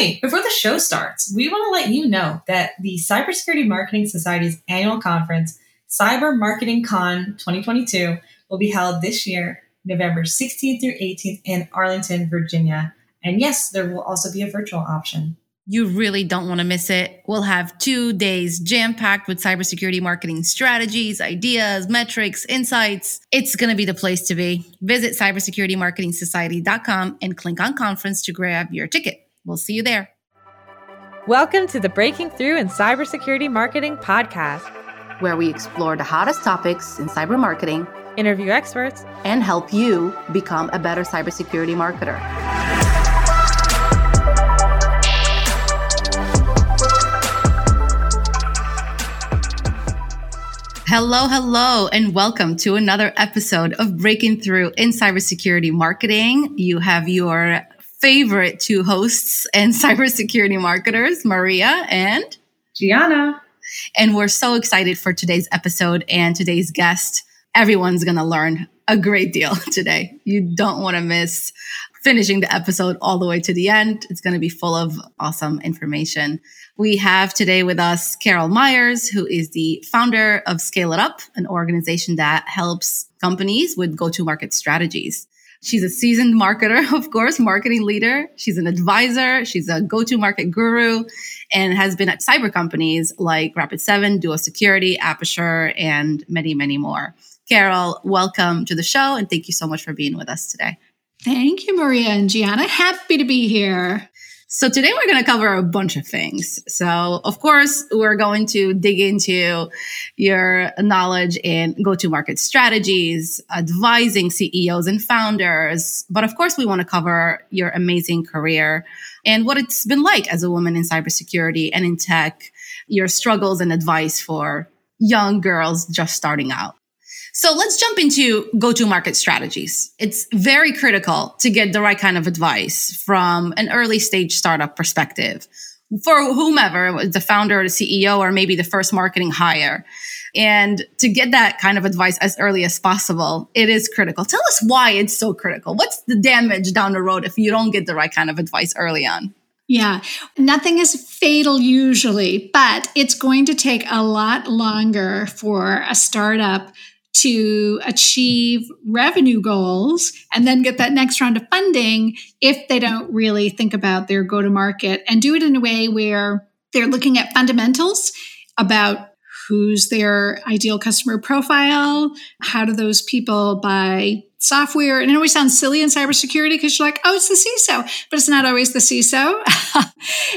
Hey, before the show starts, we want to let you know that the Cybersecurity Marketing Society's annual conference, Cyber Marketing Con 2022, will be held this year, November 16th through 18th in Arlington, Virginia. And yes, there will also be a virtual option. You really don't want to miss it. We'll have two days jam packed with cybersecurity marketing strategies, ideas, metrics, insights. It's going to be the place to be. Visit cybersecuritymarketingsociety.com and click on conference to grab your ticket. We'll see you there. Welcome to the Breaking Through in Cybersecurity Marketing podcast, where we explore the hottest topics in cyber marketing, interview experts, and help you become a better cybersecurity marketer. Hello, hello, and welcome to another episode of Breaking Through in Cybersecurity Marketing. You have your favorite two hosts and cybersecurity marketers, Maria and Gianna. And we're so excited for today's episode and today's guest. Everyone's going to learn a great deal today. You don't want to miss finishing the episode all the way to the end. It's going to be full of awesome information. We have today with us Carol Meyers, who is the founder of Scale It Up, an organization that helps companies with go to market strategies. She's a seasoned marketer, of course, marketing leader. She's an advisor. She's a go to market guru and has been at cyber companies like Rapid7, Duo Security, Aperture, and many, many more. Carol, welcome to the show and thank you so much for being with us today. Thank you, Maria and Gianna. Happy to be here. So today we're going to cover a bunch of things. So of course, we're going to dig into your knowledge in go-to-market strategies, advising CEOs and founders. But of course, we want to cover your amazing career and what it's been like as a woman in cybersecurity and in tech, your struggles and advice for young girls just starting out. So let's jump into go to market strategies. It's very critical to get the right kind of advice from an early stage startup perspective for whomever, the founder or the CEO, or maybe the first marketing hire. And to get that kind of advice as early as possible, it is critical. Tell us why it's so critical. What's the damage down the road if you don't get the right kind of advice early on? Yeah, nothing is fatal usually, but it's going to take a lot longer for a startup to achieve revenue goals and then get that next round of funding if they don't really think about their go to market and do it in a way where they're looking at fundamentals about who's their ideal customer profile, how do those people buy software. And it always sounds silly in cybersecurity because you're like, oh, it's the CISO, but it's not always the CISO.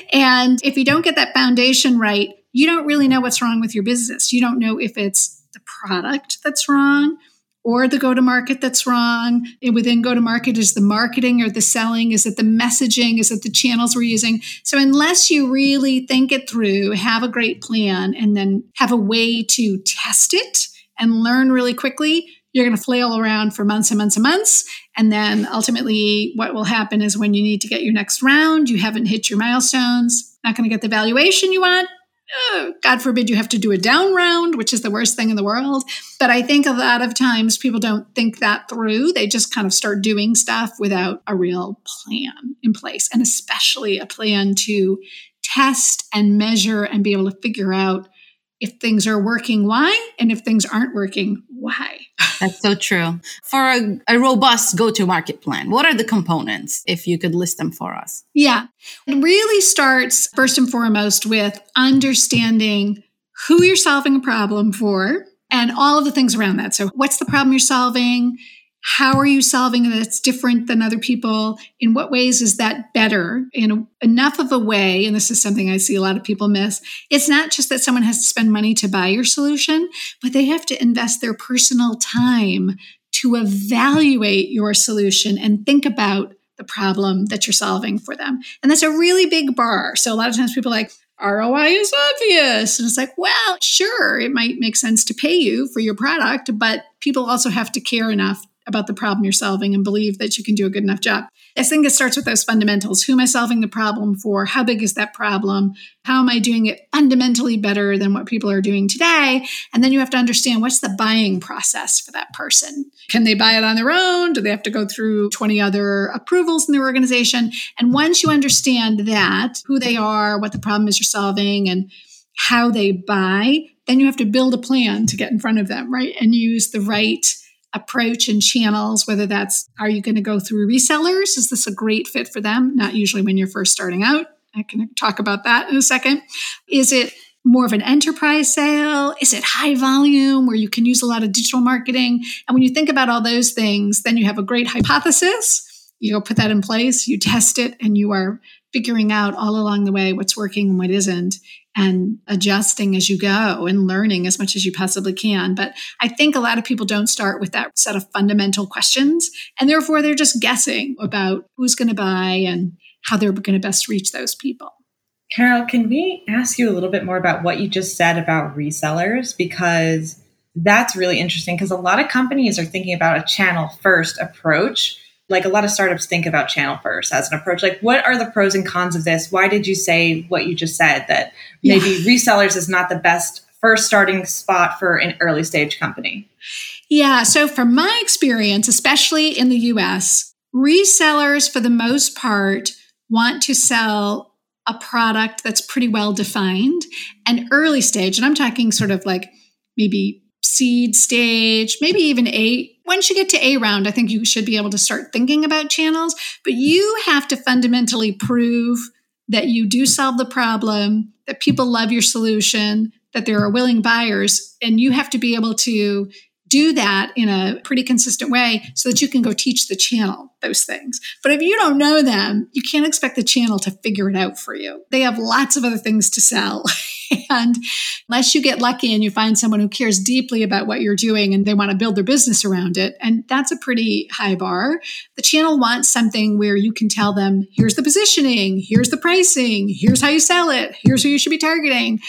and if you don't get that foundation right, you don't really know what's wrong with your business. You don't know if it's product that's wrong or the go to market that's wrong. And within go to market is the marketing or the selling? Is it the messaging? Is it the channels we're using? So, unless you really think it through, have a great plan, and then have a way to test it and learn really quickly, you're going to flail around for months and months and months. And then ultimately, what will happen is when you need to get your next round, you haven't hit your milestones, not going to get the valuation you want, God forbid you have to do a down round, which is the worst thing in the world. But I think a lot of times people don't think that through. They just kind of start doing stuff without a real plan in place, and especially a plan to test and measure and be able to figure out if things are working, why, and if things aren't working, why. That's so true. For a, a robust go to market plan, what are the components, if you could list them for us? Yeah. It really starts first and foremost with understanding who you're solving a problem for and all of the things around that. So, what's the problem you're solving? How are you solving that's different than other people? In what ways is that better in enough of a way? And this is something I see a lot of people miss. It's not just that someone has to spend money to buy your solution, but they have to invest their personal time to evaluate your solution and think about the problem that you're solving for them. And that's a really big bar. So a lot of times people are like, ROI is obvious. And it's like, well, sure, it might make sense to pay you for your product, but people also have to care enough about the problem you're solving and believe that you can do a good enough job. I think it starts with those fundamentals. Who am I solving the problem for? How big is that problem? How am I doing it fundamentally better than what people are doing today? And then you have to understand what's the buying process for that person. Can they buy it on their own? Do they have to go through 20 other approvals in their organization? And once you understand that, who they are, what the problem is you're solving, and how they buy, then you have to build a plan to get in front of them, right? And use the right approach and channels, whether that's are you going to go through resellers? Is this a great fit for them? Not usually when you're first starting out. I can talk about that in a second. Is it more of an enterprise sale? Is it high volume where you can use a lot of digital marketing? And when you think about all those things, then you have a great hypothesis. You go put that in place, you test it, and you are figuring out all along the way what's working and what isn't and adjusting as you go and learning as much as you possibly can. But I think a lot of people don't start with that set of fundamental questions. And therefore, they're just guessing about who's going to buy and how they're going to best reach those people. Carol, can we ask you a little bit more about what you just said about resellers? Because that's really interesting because a lot of companies are thinking about a channel first approach like a lot of startups think about channel first as an approach. Like what are the pros and cons of this? Why did you say what you just said that maybe yeah. resellers is not the best first starting spot for an early stage company? Yeah so from my experience especially in the us resellers for the most part want to sell a product that's pretty well defined and early stage and i'm talking sort of like maybe seed stage, maybe even a once you get to a round, I think you should be able to start thinking about channels, but you have to fundamentally prove that you do solve the problem, that people love your solution, that there are willing buyers, and you have to be able to do that in a pretty consistent way so that you can go teach the channel those things. But if you don't know them, you can't expect the channel to figure it out for you. They have lots of other things to sell. and unless you get lucky and you find someone who cares deeply about what you're doing and they want to build their business around it, and that's a pretty high bar, the channel wants something where you can tell them, here's the positioning, here's the pricing, here's how you sell it, here's who you should be targeting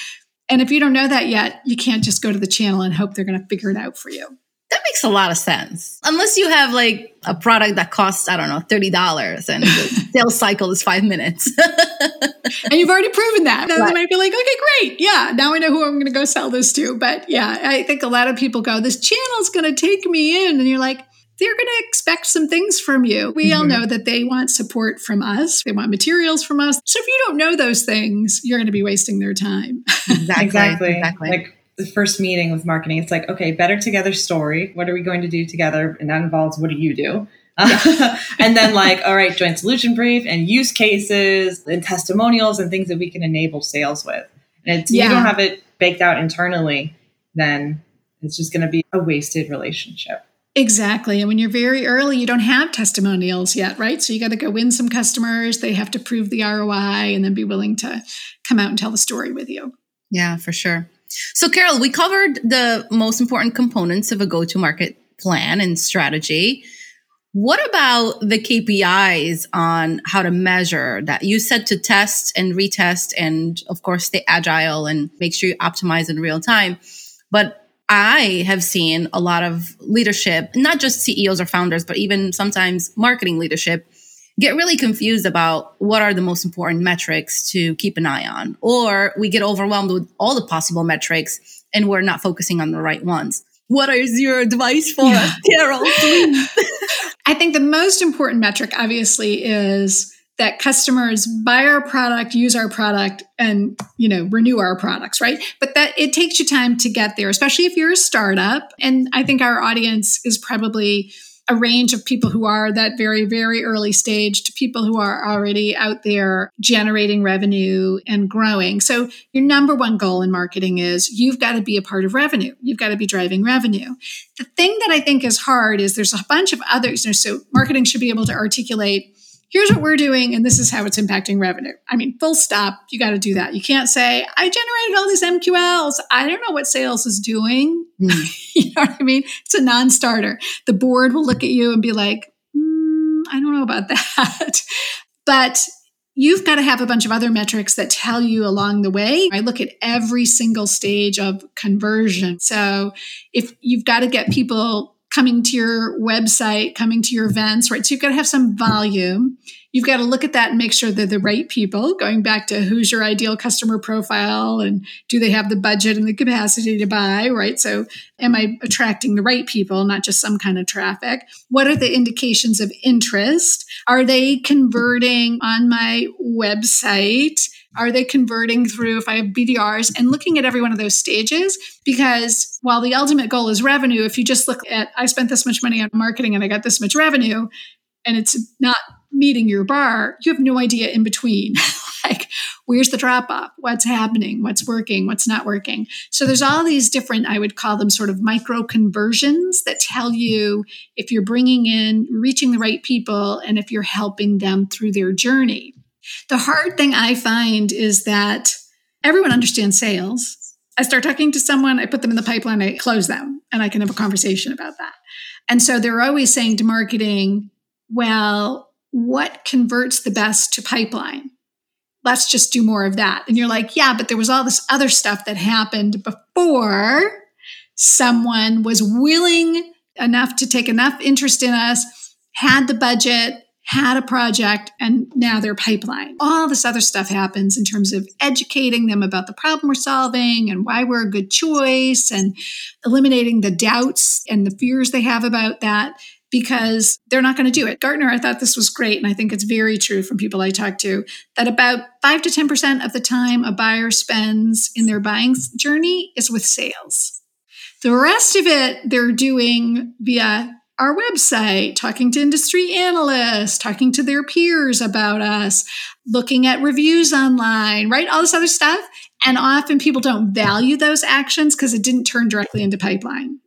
and if you don't know that yet, you can't just go to the channel and hope they're going to figure it out for you. That makes a lot of sense. Unless you have like a product that costs, I don't know, $30 and the sales cycle is five minutes. and you've already proven that. Then right. they might be like, okay, great. Yeah, now I know who I'm going to go sell this to. But yeah, I think a lot of people go, this channel's going to take me in. And you're like, they're going to expect some things from you. We mm-hmm. all know that they want support from us, they want materials from us. So if you don't know those things, you're going to be wasting their time. Exactly. exactly. exactly. Like the first meeting with marketing, it's like, okay, better together story. What are we going to do together? And that involves what do you do? and then like, all right, joint solution brief and use cases and testimonials and things that we can enable sales with. And it's, yeah. you don't have it baked out internally, then it's just going to be a wasted relationship. Exactly. And when you're very early, you don't have testimonials yet, right? So you got to go win some customers. They have to prove the ROI and then be willing to come out and tell the story with you. Yeah, for sure. So, Carol, we covered the most important components of a go to market plan and strategy. What about the KPIs on how to measure that? You said to test and retest and, of course, stay agile and make sure you optimize in real time. But I have seen a lot of leadership, not just CEOs or founders, but even sometimes marketing leadership, get really confused about what are the most important metrics to keep an eye on. Or we get overwhelmed with all the possible metrics and we're not focusing on the right ones. What is your advice for yeah. us, Carol? I think the most important metric, obviously, is that customers buy our product, use our product, and you know renew our products, right? But that it takes you time to get there, especially if you're a startup. And I think our audience is probably a range of people who are that very, very early stage to people who are already out there generating revenue and growing. So, your number one goal in marketing is you've got to be a part of revenue. You've got to be driving revenue. The thing that I think is hard is there's a bunch of others. You know, so, marketing should be able to articulate here's what we're doing and this is how it's impacting revenue. I mean, full stop, you got to do that. You can't say, I generated all these MQLs. I don't know what sales is doing. Mm. you know what I mean? It's a non starter. The board will look at you and be like, mm, I don't know about that. but you've got to have a bunch of other metrics that tell you along the way. I look at every single stage of conversion. So if you've got to get people coming to your website, coming to your events, right? So you've got to have some volume. You've got to look at that and make sure they're the right people, going back to who's your ideal customer profile and do they have the budget and the capacity to buy, right? So am I attracting the right people, not just some kind of traffic? What are the indications of interest? Are they converting on my website? Are they converting through if I have BDRs and looking at every one of those stages? Because while the ultimate goal is revenue, if you just look at I spent this much money on marketing and I got this much revenue and it's not meeting your bar, you have no idea in between. like, where's the drop off? What's happening? What's working? What's not working? So there's all these different, I would call them sort of micro conversions that tell you if you're bringing in, reaching the right people, and if you're helping them through their journey. The hard thing I find is that everyone understands sales. I start talking to someone, I put them in the pipeline, I close them, and I can have a conversation about that. And so they're always saying to marketing, well, what converts the best to pipeline? Let's just do more of that. And you're like, yeah, but there was all this other stuff that happened before someone was willing enough to take enough interest in us, had the budget, had a project and now they're pipeline. All this other stuff happens in terms of educating them about the problem we're solving and why we're a good choice and eliminating the doubts and the fears they have about that because they're not going to do it. Gartner, I thought this was great, and I think it's very true from people I talk to that about 5 to 10% of the time a buyer spends in their buying journey is with sales. The rest of it they're doing via our website, talking to industry analysts, talking to their peers about us, looking at reviews online, right? All this other stuff. And often people don't value those actions because it didn't turn directly into pipeline.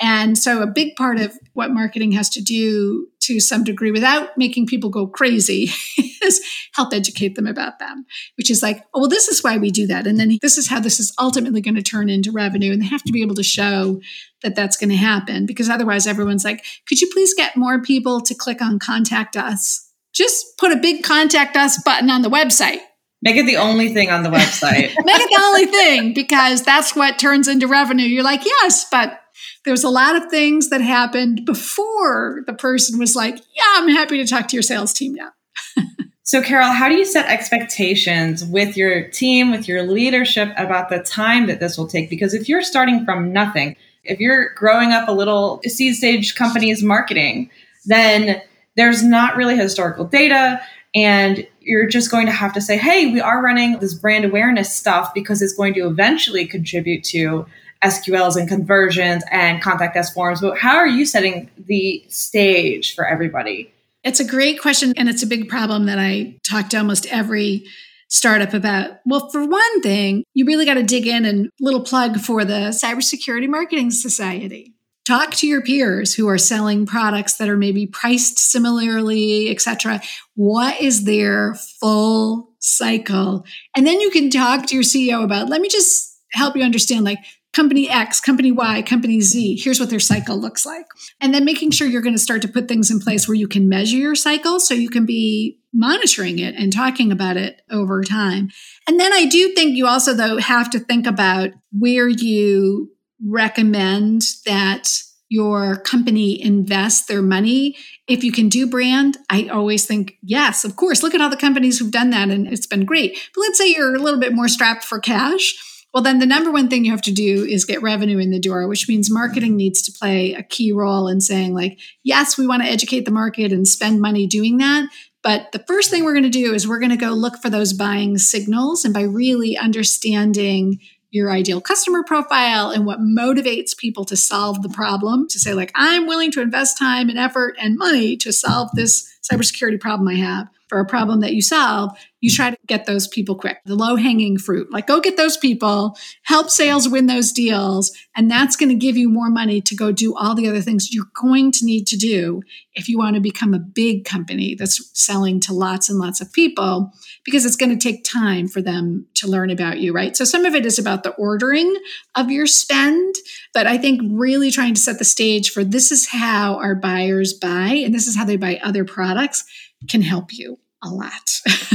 And so, a big part of what marketing has to do to some degree without making people go crazy is help educate them about them, which is like, oh, well, this is why we do that. And then this is how this is ultimately going to turn into revenue. And they have to be able to show that that's going to happen because otherwise, everyone's like, could you please get more people to click on contact us? Just put a big contact us button on the website. Make it the only thing on the website. Make it the only thing because that's what turns into revenue. You're like, yes, but there's a lot of things that happened before the person was like, yeah, I'm happy to talk to your sales team now. so, Carol, how do you set expectations with your team, with your leadership about the time that this will take? Because if you're starting from nothing, if you're growing up a little seed stage company's marketing, then there's not really historical data. And you're just going to have to say, hey, we are running this brand awareness stuff because it's going to eventually contribute to SQLs and conversions and contact us forms, but how are you setting the stage for everybody? It's a great question. And it's a big problem that I talk to almost every startup about. Well, for one thing, you really got to dig in and little plug for the Cybersecurity Marketing Society. Talk to your peers who are selling products that are maybe priced similarly, etc. What is their full cycle? And then you can talk to your CEO about, let me just help you understand like company X, company Y, company Z, here's what their cycle looks like. And then making sure you're going to start to put things in place where you can measure your cycle so you can be monitoring it and talking about it over time. And then I do think you also, though, have to think about where you recommend that your company invest their money. If you can do brand, I always think, yes, of course. Look at all the companies who've done that and it's been great. But let's say you're a little bit more strapped for cash well, then the number one thing you have to do is get revenue in the door, which means marketing needs to play a key role in saying, like, yes, we want to educate the market and spend money doing that. But the first thing we're going to do is we're going to go look for those buying signals. And by really understanding your ideal customer profile and what motivates people to solve the problem, to say, like, I'm willing to invest time and effort and money to solve this cybersecurity problem I have for a problem that you solve, you try to get those people quick, the low hanging fruit. Like, go get those people, help sales win those deals. And that's going to give you more money to go do all the other things you're going to need to do if you want to become a big company that's selling to lots and lots of people, because it's going to take time for them to learn about you, right? So, some of it is about the ordering of your spend. But I think really trying to set the stage for this is how our buyers buy, and this is how they buy other products can help you a lot.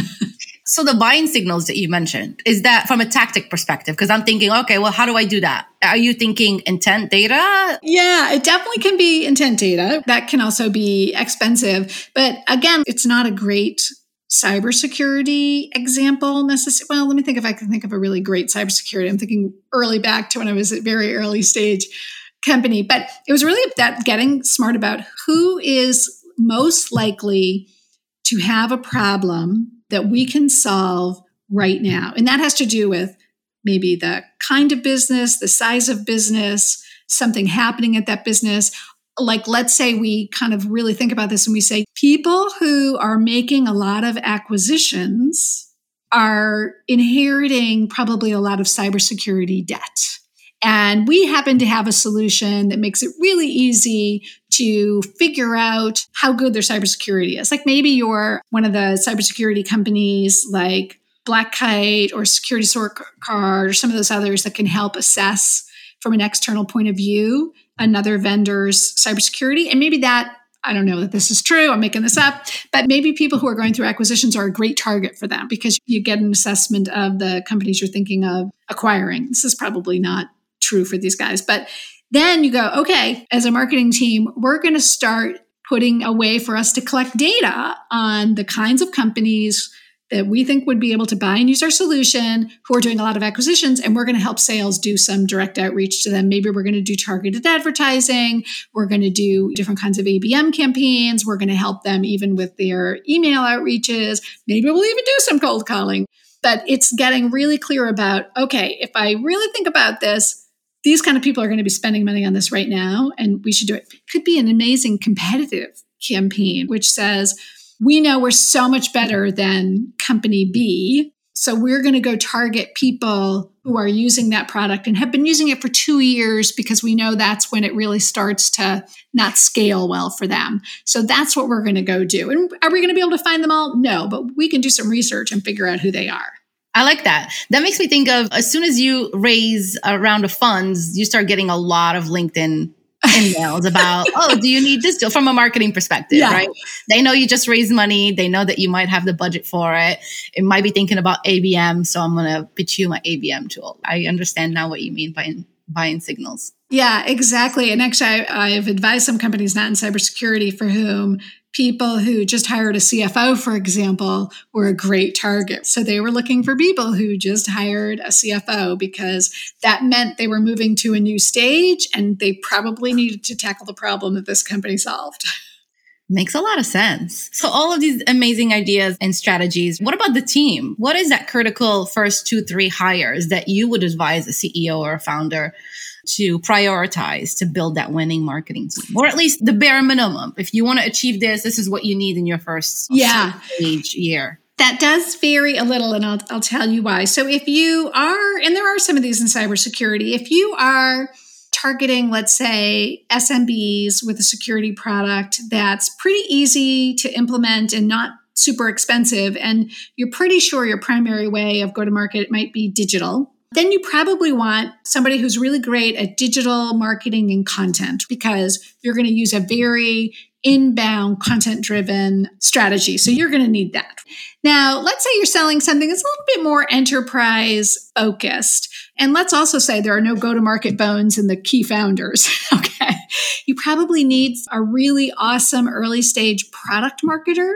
So the buying signals that you mentioned, is that from a tactic perspective? Because I'm thinking, okay, well, how do I do that? Are you thinking intent data? Yeah, it definitely can be intent data. That can also be expensive. But again, it's not a great cybersecurity example necessarily. Well, let me think if I can think of a really great cybersecurity. I'm thinking early back to when I was at very early stage company, but it was really that getting smart about who is most likely to have a problem that we can solve right now. And that has to do with maybe the kind of business, the size of business, something happening at that business. Like, let's say we kind of really think about this and we say people who are making a lot of acquisitions are inheriting probably a lot of cybersecurity debt. And we happen to have a solution that makes it really easy to figure out how good their cybersecurity is. Like maybe you're one of the cybersecurity companies like Black Kite or Security Sort Card or some of those others that can help assess from an external point of view another vendor's cybersecurity. And maybe that I don't know that this is true. I'm making this up. But maybe people who are going through acquisitions are a great target for them because you get an assessment of the companies you're thinking of acquiring. This is probably not true for these guys. But then you go, okay, as a marketing team, we're going to start putting a way for us to collect data on the kinds of companies that we think would be able to buy and use our solution who are doing a lot of acquisitions and we're going to help sales do some direct outreach to them. Maybe we're going to do targeted advertising we're going to do different kinds of abm campaigns we're going to help them even with their email outreaches. Maybe we'll even do some cold calling. But it's getting really clear about okay if i really think about this these kind of people are going to be spending money on this right now and we should do it. it could be an amazing competitive campaign which says we know we're so much better than company b so we're going to go target people who are using that product and have been using it for two years because we know that's when it really starts to not scale well for them. So that's what we're going to go do. And are we going to be able to find them all? No, but we can do some research and figure out who they are. I like that. That makes me think of as soon as you raise a round of funds, you start getting a lot of LinkedIn emails about, oh, do you need this deal from a marketing perspective, yeah. right? They know you just raised money. They know that you might have the budget for it. It might be thinking about ABM. So I'm going to pitch you my ABM tool. I understand now what you mean by buying signals. Yeah, exactly. And actually, I, I've advised some companies not in cybersecurity for whom people who just hired a CFO, for example, were a great target. So they were looking for people who just hired a CFO because that meant they were moving to a new stage and they probably needed to tackle the problem that this company solved. Makes a lot of sense. So, all of these amazing ideas and strategies, what about the team? What is that critical first two, three hires that you would advise a CEO or a founder to prioritize to build that winning marketing team, or at least the bare minimum. If you want to achieve this, this is what you need in your first yeah. stage year. That does vary a little, and I'll, I'll tell you why. So, if you are, and there are some of these in cybersecurity, if you are targeting, let's say, SMBs with a security product that's pretty easy to implement and not super expensive, and you're pretty sure your primary way of go to market might be digital, then you probably want somebody who's really great at digital marketing and content because you're going to use a very inbound content driven strategy. So you're going to need that. Now, let's say you're selling something that's a little bit more enterprise focused. And let's also say there are no go to market bones in the key founders. okay. You probably need a really awesome early stage product marketer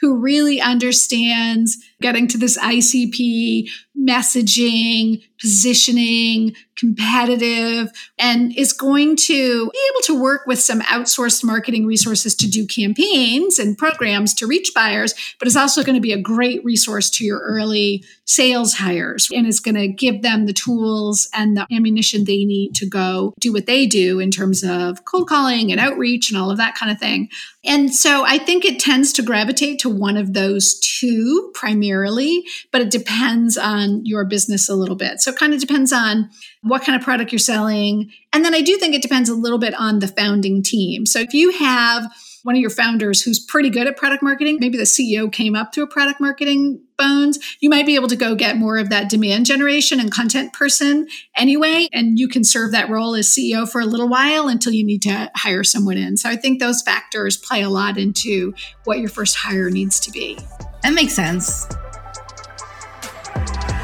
who really understands getting to this ICP messaging, positioning, competitive, and is going to be able to work with some outsourced marketing resources to do campaigns and programs to reach buyers, but is also going to be a great resource to your early sales hires and is going to give them the tools and the ammunition they need to go do what they do in terms of cold calling and outreach and all of that kind of thing. And so I think it tends to gravitate to one of those two primarily, but it depends on your business a little bit. So it kind of depends on what kind of product you're selling. And then I do think it depends a little bit on the founding team. So if you have one of your founders who's pretty good at product marketing, maybe the CEO came up through a product marketing bones, you might be able to go get more of that demand generation and content person anyway. And you can serve that role as CEO for a little while until you need to hire someone in. So I think those factors play a lot into what your first hire needs to be. That makes sense.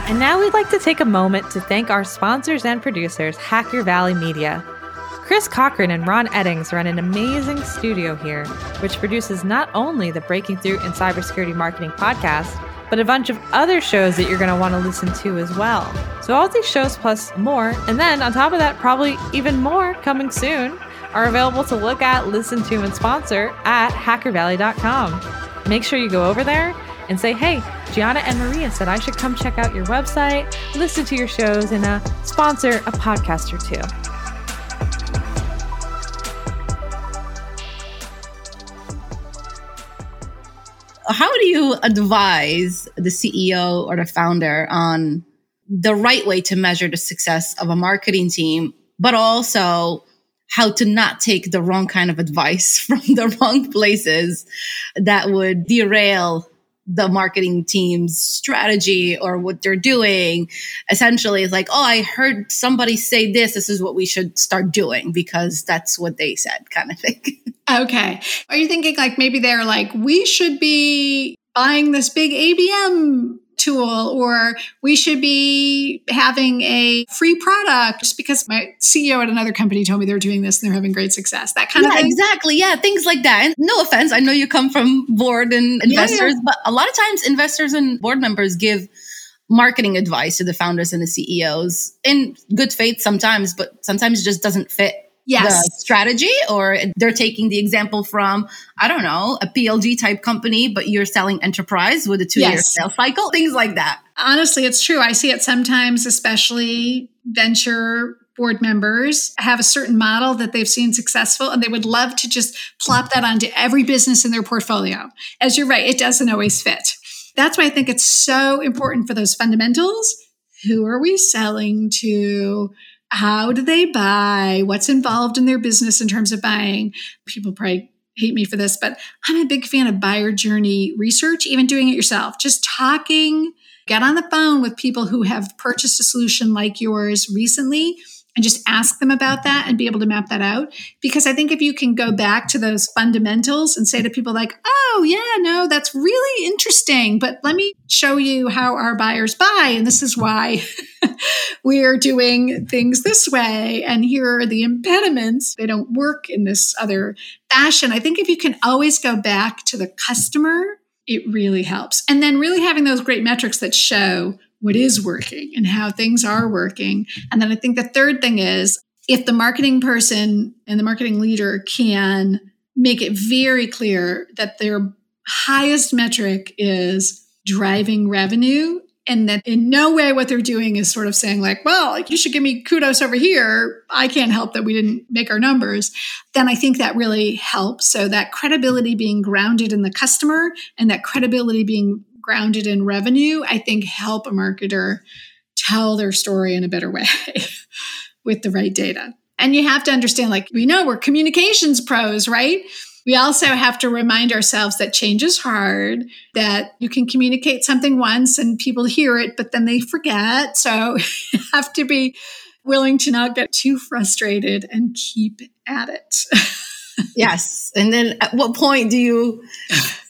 And now we'd like to take a moment to thank our sponsors and producers, Hacker Valley Media. Chris Cochran and Ron Eddings run an amazing studio here, which produces not only the Breaking Through in Cybersecurity Marketing podcast, but a bunch of other shows that you're going to want to listen to as well. So, all these shows plus more, and then on top of that, probably even more coming soon, are available to look at, listen to, and sponsor at hackervalley.com. Make sure you go over there and say, hey, Gianna and Maria said I should come check out your website, listen to your shows, and uh, sponsor a podcast or two. how do you advise the CEO or the founder on the right way to measure the success of a marketing team, but also how to not take the wrong kind of advice from the wrong places that would derail the marketing team's strategy or what they're doing essentially it's like oh i heard somebody say this this is what we should start doing because that's what they said kind of thing Okay. Are you thinking like maybe they're like, we should be buying this big ABM tool or we should be having a free product just because my CEO at another company told me they're doing this and they're having great success. That kind yeah, of thing. Exactly. Yeah. Things like that. And no offense. I know you come from board and investors, yeah, yeah. but a lot of times investors and board members give marketing advice to the founders and the CEOs in good faith sometimes, but sometimes it just doesn't fit yes. the strategy or they're taking the example from i don't know a plg type company but you're selling enterprise with a two year yes. sales cycle? Things like that. Honestly it's true. I see it sometimes especially venture board members have a certain model that they've seen successful and they would love to just plop that onto every business in their portfolio. As you're right it doesn't always fit. That's why i think it's so important for those fundamentals. Who are we selling to how do they buy? What's involved in their business in terms of buying? People probably hate me for this, but I'm a big fan of buyer journey research, even doing it yourself, just talking, get on the phone with people who have purchased a solution like yours recently and just ask them about that and be able to map that out. Because I think if you can go back to those fundamentals and say to people like, oh, yeah, no, that's really interesting, but let me show you how our buyers buy. And this is why we're doing things this way. And here are the impediments. They don't work in this other fashion. I think if you can always go back to the customer, it really helps. And then really having those great metrics that show what is working and how things are working. And then I think the third thing is if the marketing person and the marketing leader can make it very clear that their highest metric is driving revenue and that in no way what they're doing is sort of saying like well you should give me kudos over here i can't help that we didn't make our numbers then i think that really helps so that credibility being grounded in the customer and that credibility being grounded in revenue, I think help a marketer tell their story in a better way with the right data. And you have to understand, like, we know we're communications pros, right? We also have to remind ourselves that change is hard, that you can communicate something once and people hear it, but then they forget. So you have to be willing to not get too frustrated and keep at it. yes. And then at what point do you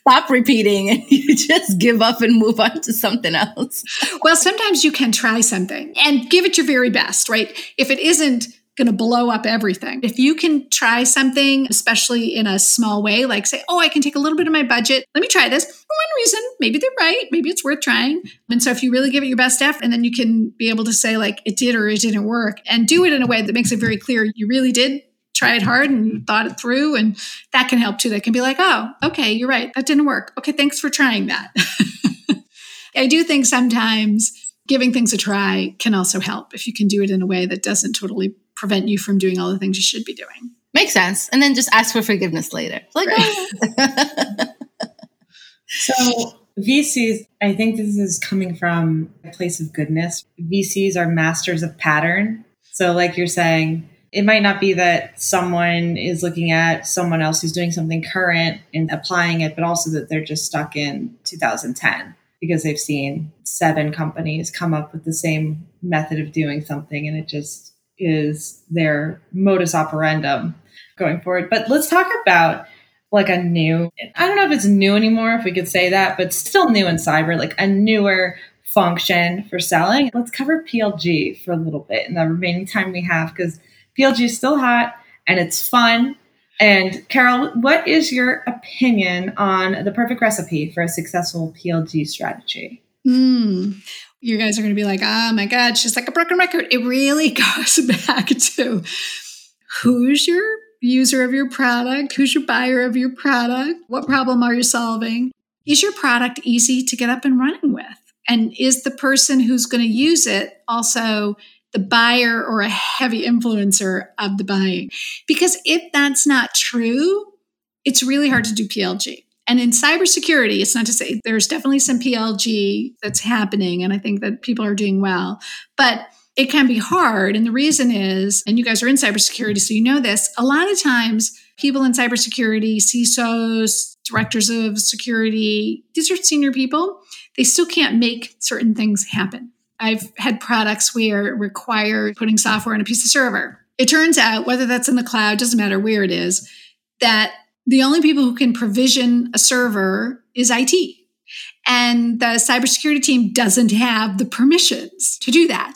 stop repeating and you just give up and move on to something else. well, sometimes you can try something and give it your very best, right? If it isn't going to blow up everything. If you can try something, especially in a small way, like say, oh, I can take a little bit of my budget. Let me try this for one reason. Maybe they're right. Maybe it's worth trying. And so if you really give it your best effort, and then you can be able to say, like, it did or it didn't work, and do it in a way that makes it very clear you really did try it hard and thought it through. And that can help too. That can be like, oh, okay, you're right. That didn't work. Okay, thanks for trying that. I do think sometimes giving things a try can also help if you can do it in a way that doesn't totally prevent you from doing all the things you should be doing. Makes sense. And then just ask for forgiveness later. Like, right. Oh. so VCs, I think this is coming from a place of goodness. VCs are masters of pattern. So, like you're saying, it might not be that someone is looking at someone else who's doing something current and applying it, but also that they're just stuck in 2010 because they've seen seven companies come up with the same method of doing something and it just is their modus operandum going forward. But let's talk about like a new, I don't know if it's new anymore, if we could say that, but still new in cyber, like a newer function for selling. Let's cover PLG for a little bit in the remaining time we have because PLG is still hot and it's fun. And Carol, what is your opinion on the perfect recipe for a successful PLG strategy? Mm. You guys are going to be like, oh my God, she's like a broken record. It really goes back to who's your user of your product? Who's your buyer of your product? What problem are you solving? Is your product easy to get up and running with? And is the person who's going to use it also the buyer or a heavy influencer of the buying? Because if that's not true, it's really hard to do PLG. And in cybersecurity, it's not to say there's definitely some PLG that's happening, and I think that people are doing well, but it can be hard. And the reason is, and you guys are in cybersecurity, so you know this, a lot of times people in cybersecurity, CISOs, directors of security, these are senior people, they still can't make certain things happen. I've had products where require putting software on a piece of server. It turns out, whether that's in the cloud, doesn't matter where it is, that the only people who can provision a server is IT. And the cybersecurity team doesn't have the permissions to do that.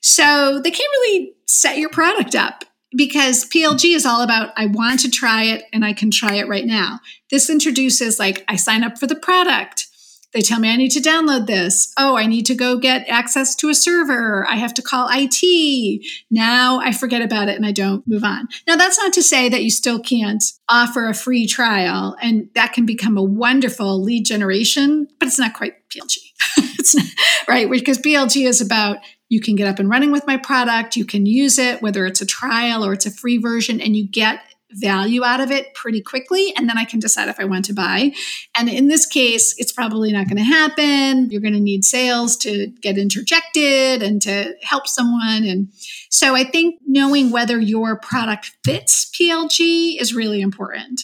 So they can't really set your product up because PLG is all about I want to try it and I can try it right now. This introduces like I sign up for the product. They tell me I need to download this. Oh, I need to go get access to a server. I have to call IT. Now I forget about it and I don't move on. Now, that's not to say that you still can't offer a free trial and that can become a wonderful lead generation, but it's not quite PLG. it's not, right? Because PLG is about you can get up and running with my product, you can use it, whether it's a trial or it's a free version, and you get value out of it pretty quickly and then I can decide if I want to buy. And in this case, it's probably not going to happen. You're going to need sales to get interjected and to help someone and so I think knowing whether your product fits PLG is really important.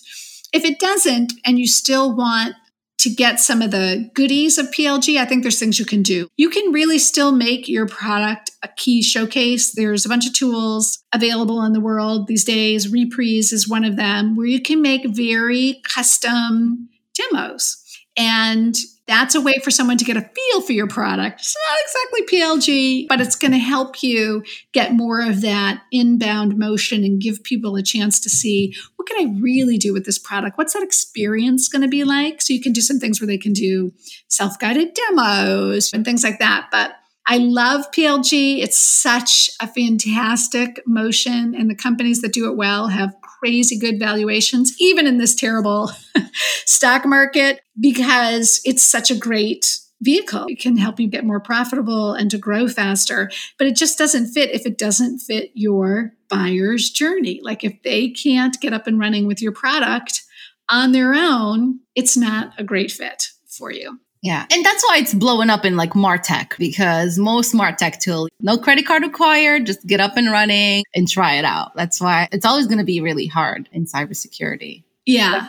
If it doesn't and you still want to get some of the goodies of PLG, I think there's things you can do. You can really still make your product a key showcase. There's a bunch of tools available in the world these days. Reprise is one of them where you can make very custom demos. And that's a way for someone to get a feel for your product. It's not exactly PLG, but it's going to help you get more of that inbound motion and give people a chance to see what can I really do with this product? What's that experience going to be like? So you can do some things where they can do self guided demos and things like that. But I love PLG. It's such a fantastic motion, and the companies that do it well have crazy good valuations, even in this terrible stock market, because it's such a great vehicle. It can help you get more profitable and to grow faster, but it just doesn't fit if it doesn't fit your buyer's journey. Like if they can't get up and running with your product on their own, it's not a great fit for you. Yeah. And that's why it's blowing up in like Martech because most Martech tool, no credit card required, just get up and running and try it out. That's why it's always going to be really hard in cybersecurity. Yeah.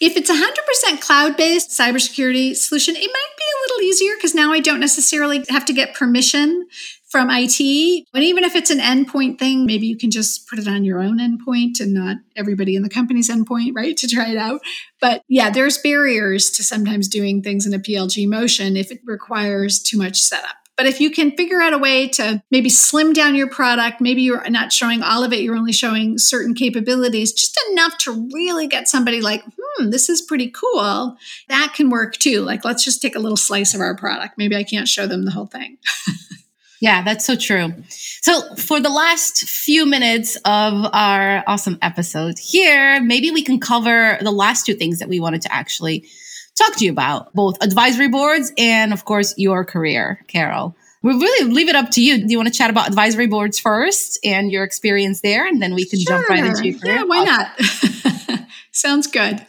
If it's 100% cloud based cybersecurity solution, it might be a little easier because now I don't necessarily have to get permission from IT. And even if it's an endpoint thing, maybe you can just put it on your own endpoint and not everybody in the company's endpoint, right? To try it out. But yeah, there's barriers to sometimes doing things in a PLG motion if it requires too much setup. But if you can figure out a way to maybe slim down your product, maybe you're not showing all of it, you're only showing certain capabilities, just enough to really get somebody like, hmm, this is pretty cool. That can work too. Like, let's just take a little slice of our product. Maybe I can't show them the whole thing. Yeah, that's so true. So, for the last few minutes of our awesome episode here, maybe we can cover the last two things that we wanted to actually talk to you about both advisory boards and, of course, your career, Carol. We'll really leave it up to you. Do you want to chat about advisory boards first and your experience there? And then we can sure. jump right into your career. Yeah, why not? Sounds good.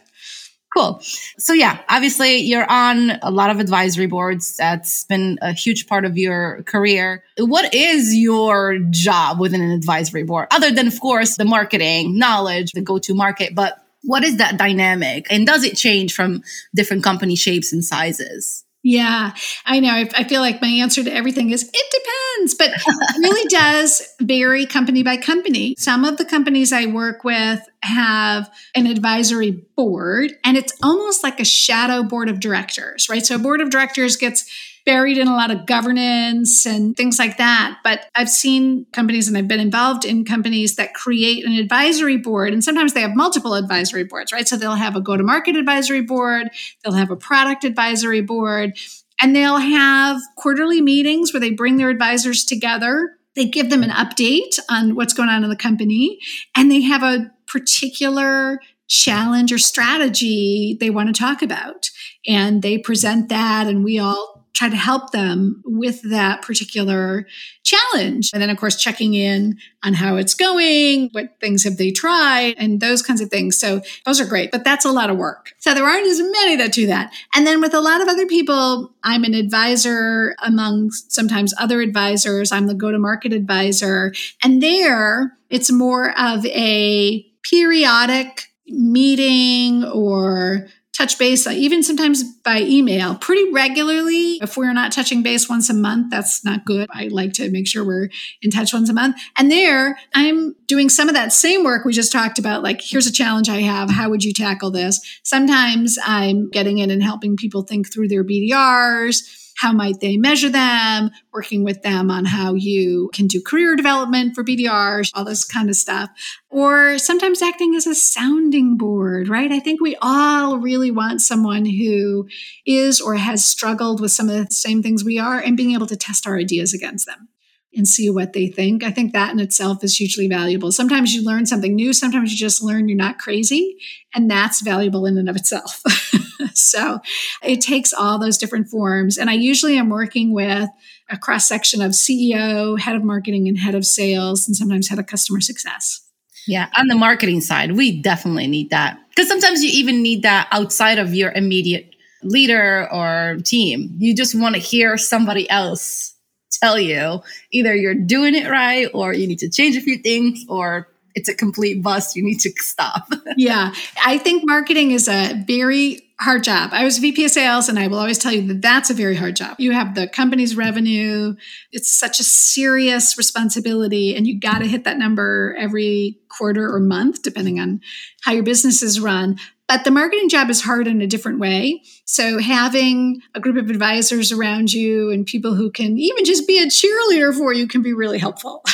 Cool. So yeah, obviously you're on a lot of advisory boards. That's been a huge part of your career. What is your job within an advisory board? Other than, of course, the marketing, knowledge, the go-to market, but what is that dynamic? And does it change from different company shapes and sizes? Yeah, I know. I, I, feel like my answer to everything is it depends, but it really does vary company by company. Some of the companies I work with have an advisory board, and it's almost like a shadow board of directors, right? So a board of directors gets buried in a lot of governance and things like that. But I've seen companies and I've been involved in companies that create an advisory board. And sometimes they have multiple advisory boards, right? So they'll have a go to market advisory board, they'll have a product advisory board, and they'll have quarterly meetings where they bring their advisors together. They give them an update on what's going on in the company, and they have a particular challenge or strategy they want to talk about. And they present that, and we all try to help them with that particular challenge. And then, of course, checking in on how it's going, what things have they tried, and those kinds of things. So those are great, but that's a lot of work. So there aren't as many that do that. And then with a lot of other people, I'm an advisor among sometimes other advisors. I'm the go to market advisor. And there, it's more of a periodic meeting or touch base, uh, even sometimes by email, pretty regularly. If we're not touching base once a month, that's not good. I like to make sure we're in touch once a month. And there, I'm doing some of that same work we just talked about. Like, here's a challenge I have. How would you tackle this? Sometimes I'm getting in and helping people think through their BDRs how might they measure them, working with them on how you can do career development for BDRs, all this kind of stuff. Or sometimes acting as a sounding board, right? I think we all really want someone who is or has struggled with some of the same things we are and being able to test our ideas against them and see what they think. I think that in itself is hugely valuable. Sometimes you learn something new, sometimes you just learn you're not crazy, and that's valuable in and of itself. so it takes all those different forms. And I usually am working with a cross section of CEO, head of marketing, and head of sales, and sometimes head of customer success. Yeah, on the marketing side, we definitely need that because sometimes you even need that outside of your immediate leader or team. You just want to hear somebody else tell you either you're doing it right or you need to change a few things or it's a complete bust. You need to stop. yeah. I think marketing is a very hard job. I was VP of sales and I will always tell you that that's a very hard job. You have the company's revenue. It's such a serious responsibility and you got to hit that number every quarter or month depending on how your business is run. But the marketing job is hard in a different way. So having a group of advisors around you and people who can even just be a cheerleader for you can be really helpful.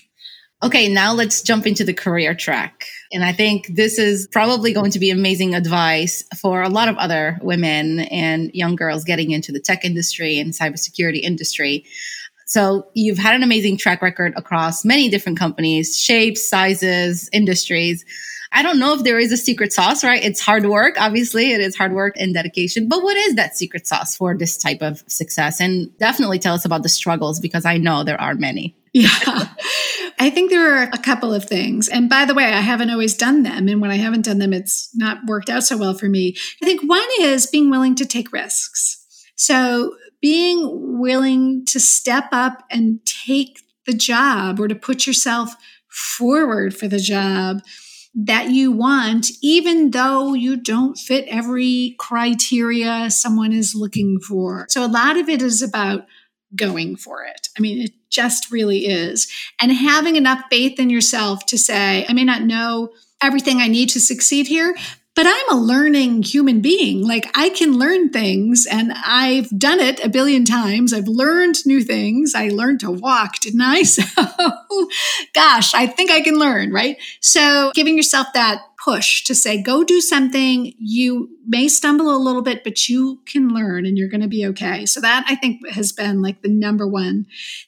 okay, now let's jump into the career track. And I think this is probably going to be amazing advice for a lot of other women and young girls getting into the tech industry and cybersecurity industry. So you've had an amazing track record across many different companies, shapes, sizes, industries. I don't know if there is a secret sauce, right? It's hard work. Obviously, it is hard work and dedication. But what is that secret sauce for this type of success? And definitely tell us about the struggles because I know there are many. Yeah. I think there are a couple of things. And by the way, I haven't always done them. And when I haven't done them, it's not worked out so well for me. I think one is being willing to take risks. So being willing to step up and take the job or to put yourself forward for the job that you want, even though you don't fit every criteria someone is looking for. So a lot of it is about going for it. I mean, it just really is. And having enough faith in yourself to say, I may not know everything I need to succeed here, but I'm a learning human being. Like I can learn things and I've done it a billion times. I've learned new things. I learned to walk, didn't I? So gosh, I think I can learn, right? So giving yourself that push to say, go do something. You may stumble a little bit, but you can learn and you're going to be okay. So that I think has been like the number one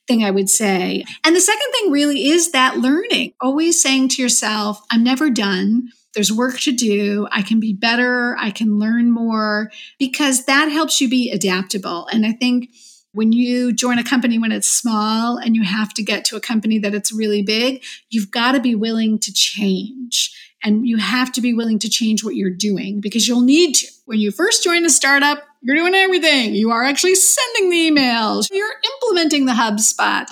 thing I would say. And the second thing really is that learning, always saying to yourself, I'm never done there's work to do. I can be better. I can learn more because that helps you be adaptable. And I think when you join a company when it's small and you have to get to a company that it's really big, you've got to be willing to change. And you have to be willing to change what you're doing because you'll need to. When you first join a startup, you're doing everything. You are actually sending the emails, you're implementing the HubSpot.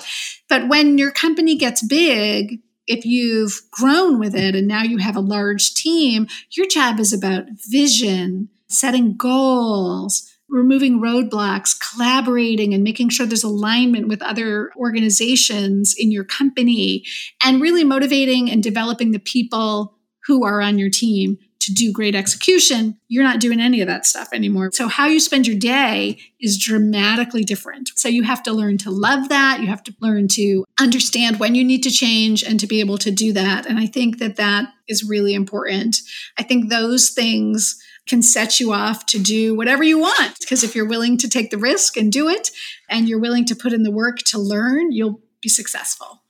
But when your company gets big, if you've grown with it and now you have a large team, your job is about vision, setting goals, removing roadblocks, collaborating, and making sure there's alignment with other organizations in your company, and really motivating and developing the people who are on your team to do great execution, you're not doing any of that stuff anymore. So, how you spend your day is dramatically different. So, you have to learn to love that. You have to learn to understand when you need to change and to be able to do that. And I think that that is really important. I think those things can set you off to do whatever you want. Because if you're willing to take the risk and do it, and you're willing to put in the work to learn, you'll be successful.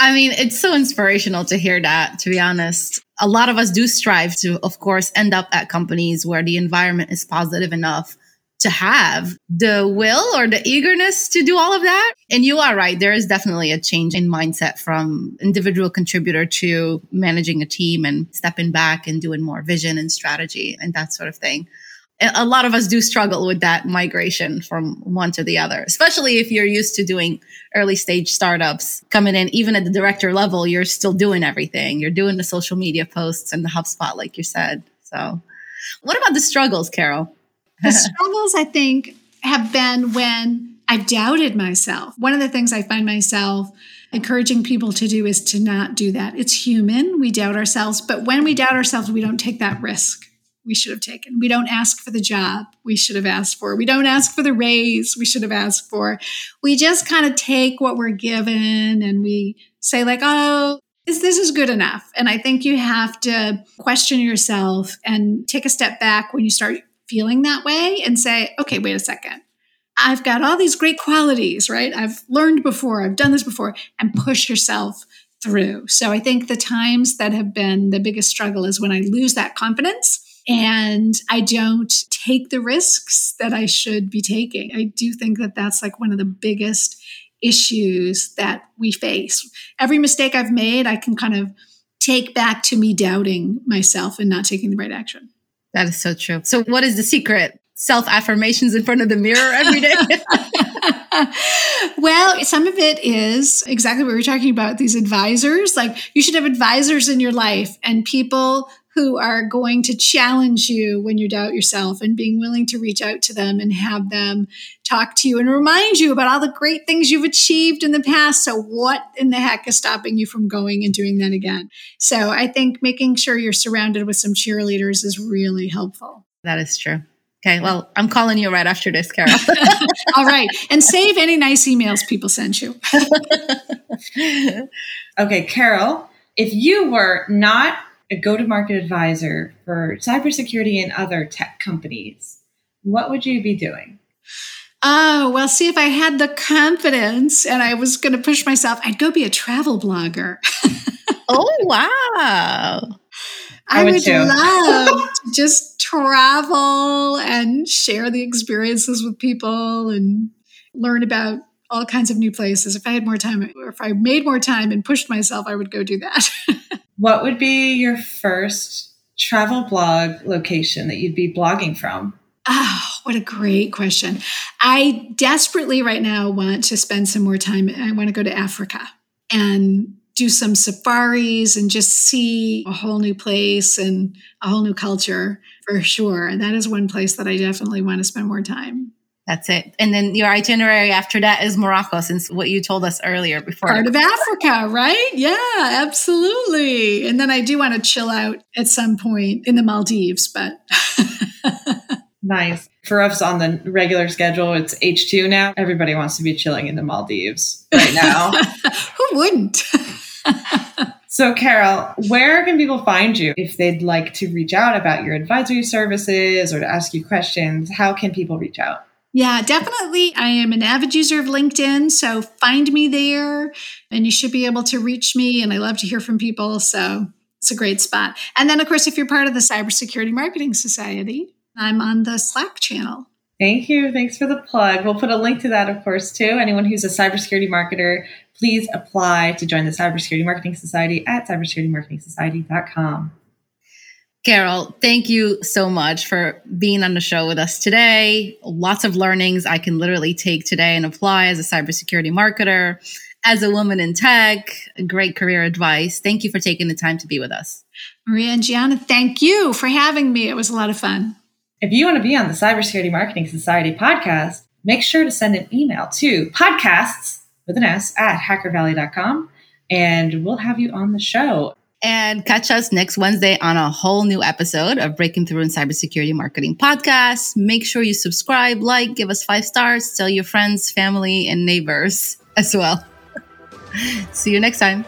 I mean, it's so inspirational to hear that, to be honest. A lot of us do strive to, of course, end up at companies where the environment is positive enough to have the will or the eagerness to do all of that. And you are right. There is definitely a change in mindset from individual contributor to managing a team and stepping back and doing more vision and strategy and that sort of thing a lot of us do struggle with that migration from one to the other, especially if you're used to doing early stage startups coming in, even at the director level, you're still doing everything. You're doing the social media posts and the HubSpot, like you said. So, what about the struggles, Carol? The struggles, I think, have been when I've doubted myself. One of the things I find myself encouraging people to do is to not do that. It's human. We doubt ourselves, but when we doubt ourselves, we don't take that risk we should have taken. We don't ask for the job we should have asked for. We don't ask for the raise we should have asked for. We just kind of take what we're given and we say, like, oh, is this is good enough? And I think you have to question yourself and take a step back when you start feeling that way and say, okay, wait a second. I've got all these great qualities, right? I've learned before, I've done this before, and push yourself through. So I think the times that have been the biggest struggle is when I lose that confidence and I don't take the risks that I should be taking. I do think that that's like one of the biggest issues that we face. Every mistake I've made, I can kind of take back to me doubting myself and not taking the right action. That is so true. So, what is the secret? Self affirmations in front of the mirror every day? well, some of it is exactly what we are talking about these advisors. Like, you should have advisors in your life and people who are going to challenge you when you doubt yourself and being willing to reach out to them and have them talk to you and remind you about all the great things you've achieved in the past. So, what in the heck is stopping you from going and doing that again? So, I think making sure you're surrounded with some cheerleaders is really helpful. That is true. Okay, well, I'm calling you right after this, Carol. All right. And save any nice emails people send you. okay, Carol, if you were not a go to market advisor for cybersecurity and other tech companies, what would you be doing? Oh, well, see, if I had the confidence and I was going to push myself, I'd go be a travel blogger. oh, wow. I, I would, would love to just travel and share the experiences with people and learn about all kinds of new places. If I had more time, or if I made more time and pushed myself, I would go do that. what would be your first travel blog location that you'd be blogging from? Oh, what a great question. I desperately right now want to spend some more time. I want to go to Africa and do some safaris and just see a whole new place and a whole new culture for sure. And that is one place that I definitely want to spend more time. That's it. And then your itinerary after that is Morocco, since what you told us earlier before. Part of Africa, right? Yeah, absolutely. And then I do want to chill out at some point in the Maldives, but. nice. For us on the regular schedule, it's H2 now. Everybody wants to be chilling in the Maldives right now. Who wouldn't? So, Carol, where can people find you if they'd like to reach out about your advisory services or to ask you questions? How can people reach out? Yeah, definitely. I am an avid user of LinkedIn, so find me there and you should be able to reach me. And I love to hear from people. So it's a great spot. And then, of course, if you're part of the Cybersecurity Marketing Society, I'm on the Slack channel. Thank you. Thanks for the plug. We'll put a link to that, of course, too. Anyone who's a cybersecurity marketer, please apply to join the Cybersecurity Marketing Society at cybersecuritymarketingsociety.com. Carol, thank you so much for being on the show with us today. Lots of learnings I can literally take today and apply as a cybersecurity marketer, as a woman in tech, great career advice. Thank you for taking the time to be with us. Maria and Gianna, thank you for having me. It was a lot of fun. If you want to be on the Cybersecurity Marketing Society podcast, make sure to send an email to podcasts with an S at hackervalley.com and we'll have you on the show. And catch us next Wednesday on a whole new episode of Breaking Through in Cybersecurity Marketing Podcast. Make sure you subscribe, like, give us five stars, tell your friends, family, and neighbors as well. See you next time.